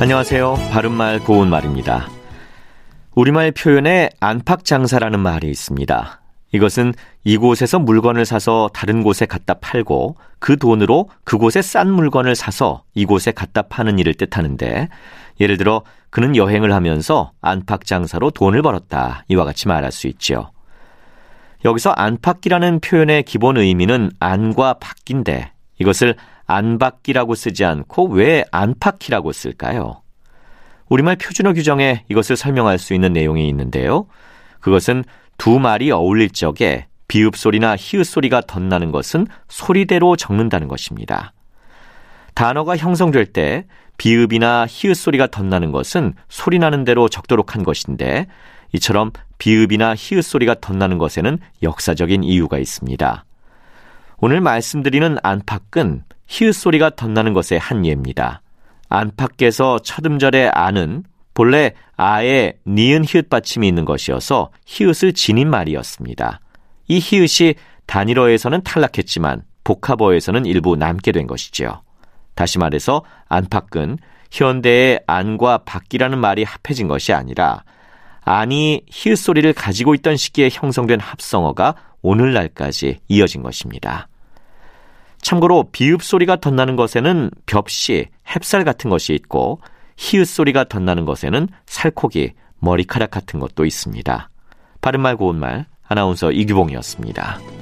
안녕하세요. 바른말 고운말입니다. 우리말 표현에 안팎장사라는 말이 있습니다. 이것은 이곳에서 물건을 사서 다른 곳에 갖다 팔고 그 돈으로 그곳에 싼 물건을 사서 이곳에 갖다 파는 일을 뜻하는데 예를 들어 그는 여행을 하면서 안팎장사로 돈을 벌었다. 이와 같이 말할 수 있지요. 여기서 안팎이라는 표현의 기본 의미는 안과 밖인데 이것을 안팎이라고 쓰지 않고 왜 안팎이라고 쓸까요? 우리말 표준어 규정에 이것을 설명할 수 있는 내용이 있는데요. 그것은 두 말이 어울릴 적에 비읍 소리나 히읗 소리가 덧나는 것은 소리대로 적는다는 것입니다. 단어가 형성될 때 비읍이나 히읗 소리가 덧나는 것은 소리 나는 대로 적도록 한 것인데 이처럼 비읍이나 히읗 소리가 덧나는 것에는 역사적인 이유가 있습니다. 오늘 말씀드리는 안팎은 히읗 소리가 덧나는 것의 한 예입니다. 안팎에서 첫 음절의 아는 본래 아에 니은 히읗 받침이 있는 것이어서 히읗을 지닌 말이었습니다. 이 히읗이 단일어에서는 탈락했지만 복합어에서는 일부 남게 된 것이지요. 다시 말해서 안팎은 현대의 안과 밖이라는 말이 합해진 것이 아니라 안이 히읗 소리를 가지고 있던 시기에 형성된 합성어가 오늘날까지 이어진 것입니다. 참고로 비읍 소리가 덧나는 것에는 벽시, 햅쌀 같은 것이 있고 히읗 소리가 덧나는 것에는 살코기, 머리카락 같은 것도 있습니다. 바른말 고운말 아나운서 이규봉이었습니다.